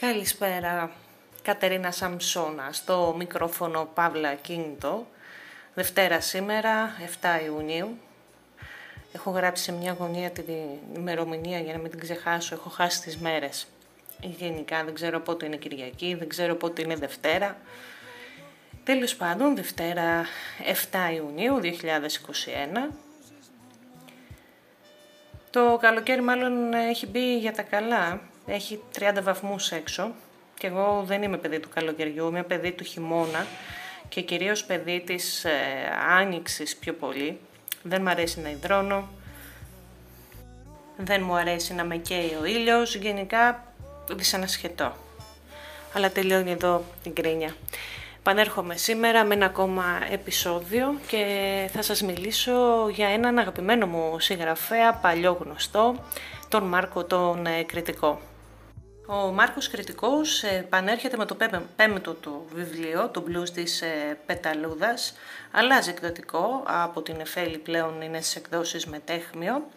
Καλησπέρα, Κατερίνα Σαμψώνα, στο μικρόφωνο Παύλα Κίνητο. Δευτέρα σήμερα, 7 Ιουνίου. Έχω γράψει σε μια γωνία την ημερομηνία για να μην την ξεχάσω. Έχω χάσει τις μέρες. Γενικά δεν ξέρω πότε είναι Κυριακή, δεν ξέρω πότε είναι Δευτέρα. Τέλος πάντων, Δευτέρα 7 Ιουνίου 2021. Το καλοκαίρι μάλλον έχει μπει για τα καλά. Έχει 30 βαθμούς έξω. Και εγώ δεν είμαι παιδί του καλοκαιριού, είμαι παιδί του χειμώνα και κυρίως παιδί της ε, άνοιξης πιο πολύ. Δεν μου αρέσει να υδρώνω, δεν μου αρέσει να με καίει ο ήλιος, γενικά δυσανασχετώ. Αλλά τελειώνει εδώ την κρίνια. Πανέρχομαι σήμερα με ένα ακόμα επεισόδιο και θα σας μιλήσω για έναν αγαπημένο μου συγγραφέα, παλιό γνωστό, τον Μάρκο τον ε, Κριτικό. Ο Μάρκος Κριτικός επανέρχεται με το πέμπτο του βιβλίο, το blues της ε, Πεταλούδας. Αλλάζει εκδοτικό, από την Εφέλη πλέον είναι στις εκδόσεις με τέχμιο.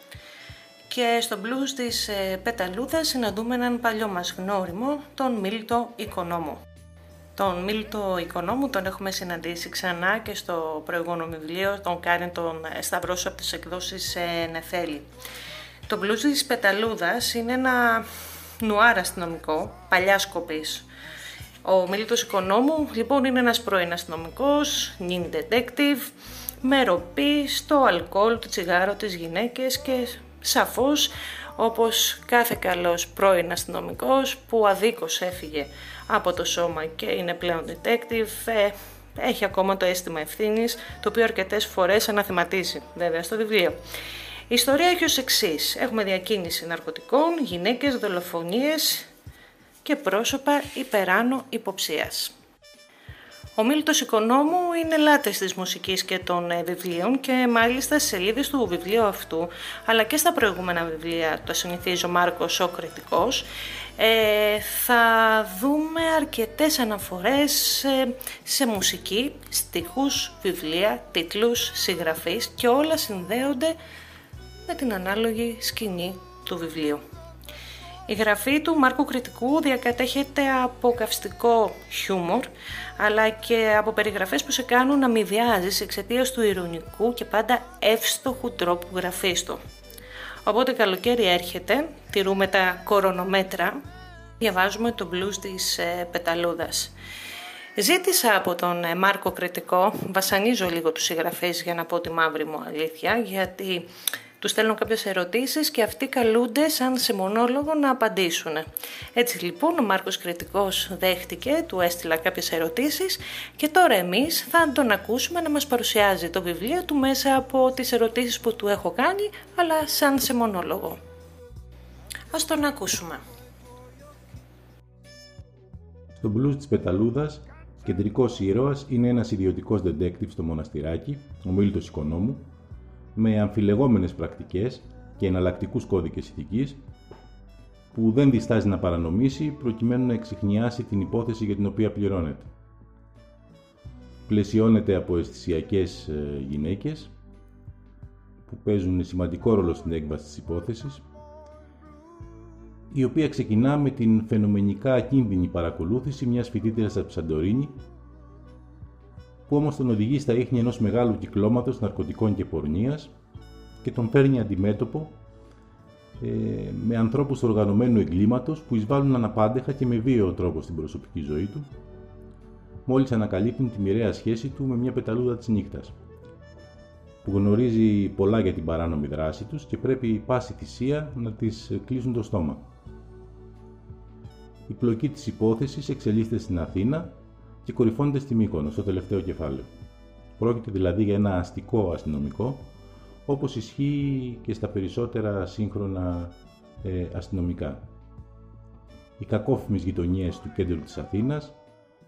Και στο blues της ε, Πεταλούδας συναντούμε έναν παλιό μας γνώριμο, τον Μίλτο Οικονόμου. Τον Μίλτο Οικονόμου τον έχουμε συναντήσει ξανά και στο προηγούμενο βιβλίο, τον κάνει τον ε, Σταυρός από τις εκδόσεις Νεφέλη. Το blues της Πεταλούδας είναι ένα νουάρ αστυνομικό, παλιά σκοπής. Ο Μίλητος Οικονόμου λοιπόν είναι ένας πρώην αστυνομικός, νυν detective, με ροπή στο αλκοόλ, το τσιγάρο, τις γυναίκες και σαφώς όπως κάθε καλός πρώην αστυνομικός που αδίκως έφυγε από το σώμα και είναι πλέον detective, ε, έχει ακόμα το αίσθημα ευθύνης, το οποίο αρκετές φορές αναθεματίζει βέβαια στο βιβλίο. Η ιστορία έχει ως εξής. Έχουμε διακίνηση ναρκωτικών, γυναίκες, δολοφονίες και πρόσωπα υπεράνω υποψίας. Ο Μίλτος Οικονόμου είναι λάτρης της μουσικής και των ε, βιβλίων και μάλιστα στις σελίδες του βιβλίου αυτού αλλά και στα προηγούμενα βιβλία, το συνηθίζει ο Μάρκος ο Κριτικός, ε, θα δούμε αρκετές αναφορές ε, σε μουσική, στίχους, βιβλία, τίτλους, συγγραφείς και όλα συνδέονται με την ανάλογη σκηνή του βιβλίου. Η γραφή του Μάρκου Κριτικού διακατέχεται από καυστικό χιούμορ, αλλά και από περιγραφές που σε κάνουν να μηδιάζεις εξαιτίας του ηρωνικού και πάντα εύστοχου τρόπου γραφής του. Οπότε καλοκαίρι έρχεται, τηρούμε τα κορονομέτρα, διαβάζουμε το blues της ε, Πεταλούδας. Ζήτησα από τον ε, Μάρκο Κριτικό, βασανίζω λίγο τους συγγραφείς για να πω τη μαύρη μου αλήθεια, γιατί του στέλνω κάποιες ερωτήσεις και αυτοί καλούνται σαν σε μονόλογο να απαντήσουν. Έτσι λοιπόν ο Μάρκος Κριτικός δέχτηκε, του έστειλα κάποιες ερωτήσεις και τώρα εμείς θα τον ακούσουμε να μας παρουσιάζει το βιβλίο του μέσα από τις ερωτήσεις που του έχω κάνει, αλλά σαν σε μονόλογο. Α τον ακούσουμε. Στο blues της Πεταλούδας, κεντρικός ήρωας είναι ένας ιδιωτικός detective στο μοναστηράκι, ο Μίλτος Οικονόμου, με αμφιλεγόμενες πρακτικές και εναλλακτικούς κώδικες ηθικής που δεν διστάζει να παρανομήσει προκειμένου να εξηχνιάσει την υπόθεση για την οποία πληρώνεται. Πλαισιώνεται από αισθησιακές ε, γυναίκες που παίζουν σημαντικό ρόλο στην έκβαση της υπόθεσης η οποία ξεκινά με την φαινομενικά ακίνδυνη παρακολούθηση μιας φοιτήτριας από Σαντορίνη που όμως τον οδηγεί στα ίχνη ενός μεγάλου κυκλώματος ναρκωτικών και πορνείας και τον φέρνει αντιμέτωπο ε, με ανθρώπους του οργανωμένου εγκλήματος που εισβάλλουν αναπάντεχα και με βίαιο τρόπο στην προσωπική ζωή του, μόλις ανακαλύπτουν τη μοιραία σχέση του με μια πεταλούδα της νύχτας, που γνωρίζει πολλά για την παράνομη δράση τους και πρέπει πάση θυσία να της κλείσουν το στόμα. Η πλοκή της υπόθεσης εξελίσσεται στην Αθήνα και κορυφώνεται στη Μύκονο, στο τελευταίο κεφάλαιο. Πρόκειται δηλαδή για ένα αστικό αστυνομικό, όπως ισχύει και στα περισσότερα σύγχρονα ε, αστυνομικά. Οι κακόφημες γειτονιές του κέντρου της Αθήνας,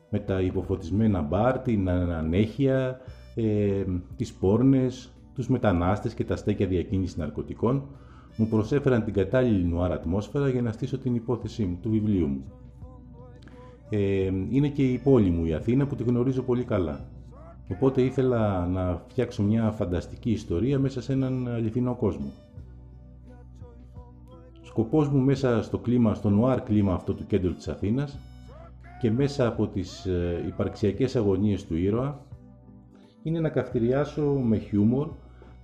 με τα υποφωτισμένα μπαρ, την ανέχεια, ε, τις πόρνες, τους μετανάστες και τα στέκια διακίνησης ναρκωτικών, μου προσέφεραν την κατάλληλη νουάρα ατμόσφαιρα για να στήσω την υπόθεσή μου, του βιβλίου μου. Ε, είναι και η πόλη μου η Αθήνα που τη γνωρίζω πολύ καλά. Οπότε ήθελα να φτιάξω μια φανταστική ιστορία μέσα σε έναν αληθινό κόσμο. σκοπός μου μέσα στο κλίμα, στο νουάρ κλίμα αυτό του κέντρου της Αθήνας και μέσα από τις ε, υπαρξιακές αγωνίες του ήρωα είναι να καυτηριάσω με χιούμορ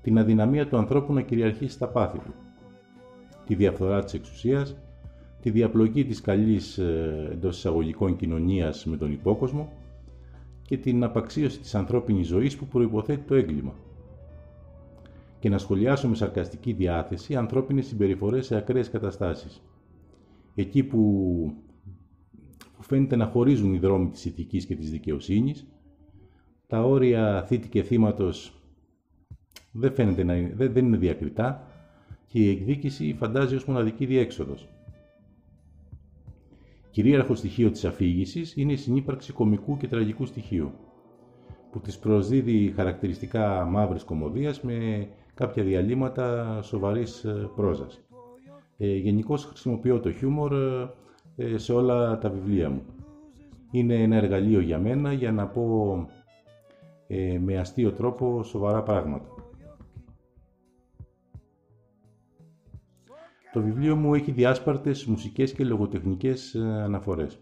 την αδυναμία του ανθρώπου να κυριαρχήσει στα πάθη του, τη διαφθορά της εξουσίας, τη διαπλοκή της καλής ε, εντός εισαγωγικών κοινωνίας με τον υπόκοσμο και την απαξίωση της ανθρώπινης ζωής που προϋποθέτει το έγκλημα. Και να σχολιάσω με σαρκαστική διάθεση ανθρώπινες συμπεριφορές σε ακραίες καταστάσεις. Εκεί που, που φαίνεται να χωρίζουν οι δρόμοι της ηθικής και της δικαιοσύνης, τα όρια θήτη και θύματος δεν, φαίνεται να είναι, δεν, δεν είναι διακριτά και η εκδίκηση φαντάζει ως μοναδική διέξοδος. Κυρίαρχο στοιχείο της αφήγησης είναι η συνύπαρξη κομικού και τραγικού στοιχείου, που της προσδίδει χαρακτηριστικά μαύρης κομμωδίας με κάποια διαλύματα σοβαρής ε, πρόζας. Ε, Γενικώς χρησιμοποιώ το χιούμορ ε, σε όλα τα βιβλία μου. Είναι ένα εργαλείο για μένα για να πω ε, με αστείο τρόπο σοβαρά πράγματα. Το βιβλίο μου έχει διάσπαρτες μουσικές και λογοτεχνικές ε, αναφορές,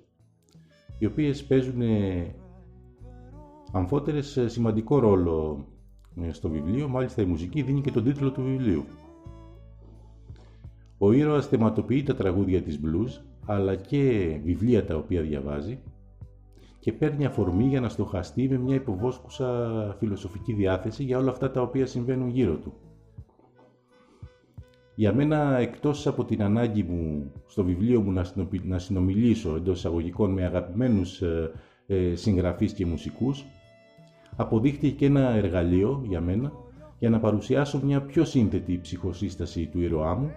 οι οποίες παίζουν ε, αμφότερες ε, σημαντικό ρόλο στο βιβλίο, μάλιστα η μουσική δίνει και τον τίτλο του βιβλίου. Ο ήρωας θεματοποιεί τα τραγούδια της blues, αλλά και βιβλία τα οποία διαβάζει και παίρνει αφορμή για να στοχαστεί με μια υποβόσκουσα φιλοσοφική διάθεση για όλα αυτά τα οποία συμβαίνουν γύρω του. Για μένα, εκτός από την ανάγκη μου στο βιβλίο μου να συνομιλήσω εντός εισαγωγικών με αγαπημένους ε, ε, συγγραφείς και μουσικούς, αποδείχτηκε και ένα εργαλείο για μένα για να παρουσιάσω μια πιο σύνθετη ψυχοσύσταση του ήρωά μου,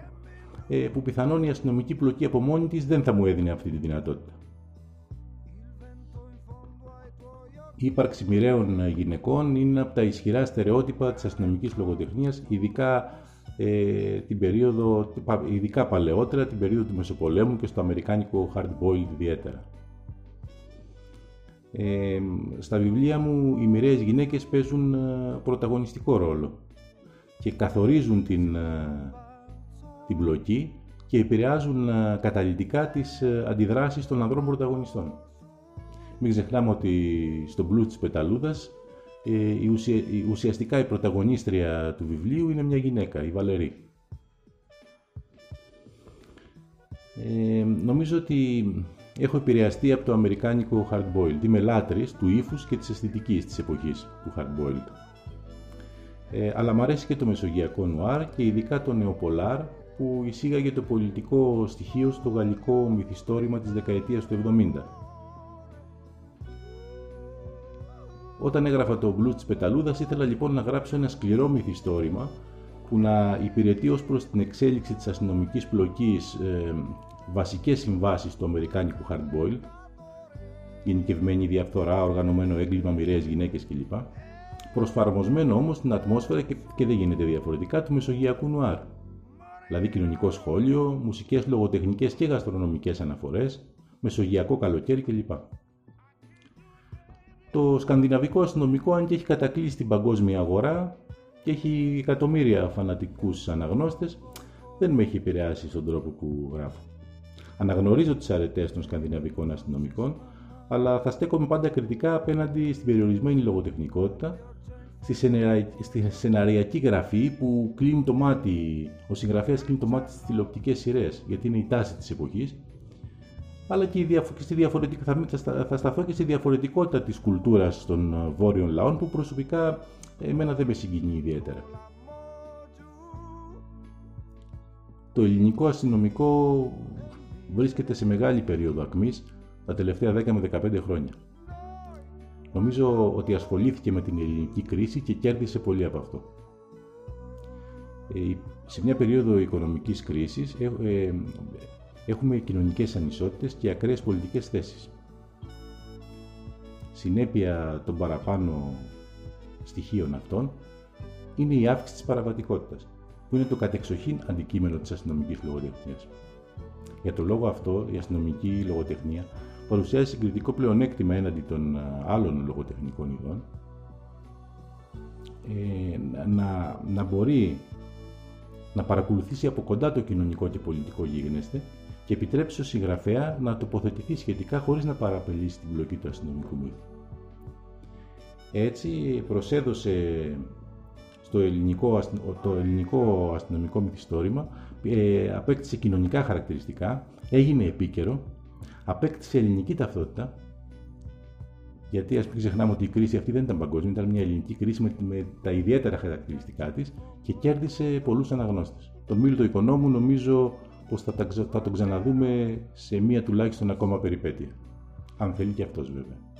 ε, που πιθανόν η αστυνομική πλοκή από μόνη της δεν θα μου έδινε αυτή τη δυνατότητα. Η ύπαρξη μοιραίων γυναικών είναι από τα ισχυρά στερεότυπα της αστυνομικής λογοτεχνίας, ειδικά ε, την περίοδο, ειδικά παλαιότερα, την περίοδο του Μεσοπολέμου και στο αμερικάνικο hard-boiled ιδιαίτερα. Ε, στα βιβλία μου οι μοιραίες γυναίκες παίζουν ε, πρωταγωνιστικό ρόλο και καθορίζουν την, ε, την πλοκή και επηρεάζουν καταλητικά τις αντιδράσεις των ανδρών πρωταγωνιστών. Μην ξεχνάμε ότι στο μπλου της πεταλούδας ε, η ουσιαστικά η πρωταγωνίστρια του βιβλίου είναι μια γυναίκα, η Βαλερή. Ε, νομίζω ότι έχω επηρεαστεί από το αμερικάνικο hard-boiled. Είμαι λάτρης του ύφους και της αισθητικής της εποχής του hard-boiled. Ε, αλλά μου αρέσει και το μεσογειακό νουάρ και ειδικά το νεοπολάρ που εισήγαγε το πολιτικό στοιχείο στο γαλλικό μυθιστόρημα της δεκαετίας του 70 Όταν έγραφα το Blue της Πεταλούδας ήθελα λοιπόν να γράψω ένα σκληρό μυθιστόρημα που να υπηρετεί ως προς την εξέλιξη της αστυνομικής πλοκής ε, βασικές συμβάσεις του αμερικάνικου hardboiled, γενικευμένη διαφθορά, οργανωμένο έγκλημα, μοιραίες γυναίκες κλπ. Προσφαρμοσμένο όμως στην ατμόσφαιρα και, και δεν γίνεται διαφορετικά του μεσογειακού νουάρ. Δηλαδή κοινωνικό σχόλιο, μουσικές, λογοτεχνικές και γαστρονομικές αναφορές, μεσογειακό καλοκαίρι κλπ. Το σκανδιναβικό αστυνομικό, αν και έχει κατακλείσει την παγκόσμια αγορά και έχει εκατομμύρια φανατικούς αναγνώστες, δεν με έχει επηρεάσει στον τρόπο που γράφω. Αναγνωρίζω τις αρετές των σκανδιναβικών αστυνομικών, αλλά θα στέκομαι πάντα κριτικά απέναντι στην περιορισμένη λογοτεχνικότητα, στη σεναριακή γραφή που κλείνει το μάτι, ο συγγραφέας κλείνει το μάτι στις τηλεοπτικές σειρές, γιατί είναι η τάση της εποχής αλλά και, στη θα, θα σταθώ και στη διαφορετικότητα της κουλτούρας των ε, βόρειων λαών που προσωπικά εμένα δεν με συγκινεί ιδιαίτερα. Το ελληνικό αστυνομικό βρίσκεται σε μεγάλη περίοδο ακμής τα τελευταία 10 με 15 χρόνια. Νομίζω ότι ασχολήθηκε με την ελληνική κρίση και κέρδισε πολύ από αυτό. Ε, σε μια περίοδο οικονομικής κρίσης ε, έχουμε κοινωνικές ανισότητες και ακραίες πολιτικές θέσεις. Συνέπεια των παραπάνω στοιχείων αυτών είναι η αύξηση της παραβατικότητας, που είναι το κατεξοχήν αντικείμενο της αστυνομικής λογοτεχνίας. Για τον λόγο αυτό, η αστυνομική λογοτεχνία παρουσιάζει συγκριτικό πλεονέκτημα έναντι των άλλων λογοτεχνικών ειδών, ε, να, να μπορεί να παρακολουθήσει από κοντά το κοινωνικό και πολιτικό γίγνεσθε και επιτρέψει στο συγγραφέα να τοποθετηθεί σχετικά χωρίς να παραπελήσει την μπλοκή του αστυνομικού μύθου. Έτσι προσέδωσε στο ελληνικό, το ελληνικό αστυνομικό μυθιστόρημα, ε, απέκτησε κοινωνικά χαρακτηριστικά, έγινε επίκαιρο, απέκτησε ελληνική ταυτότητα, γιατί ας μην ξεχνάμε ότι η κρίση αυτή δεν ήταν παγκόσμια, ήταν μια ελληνική κρίση με, με τα ιδιαίτερα χαρακτηριστικά της και κέρδισε πολλούς αναγνώστες. Τον Μίλτο Οικονόμου νομίζω πως θα, θα τον ξαναδούμε σε μία τουλάχιστον ακόμα περιπέτεια. Αν θέλει και αυτός βέβαια.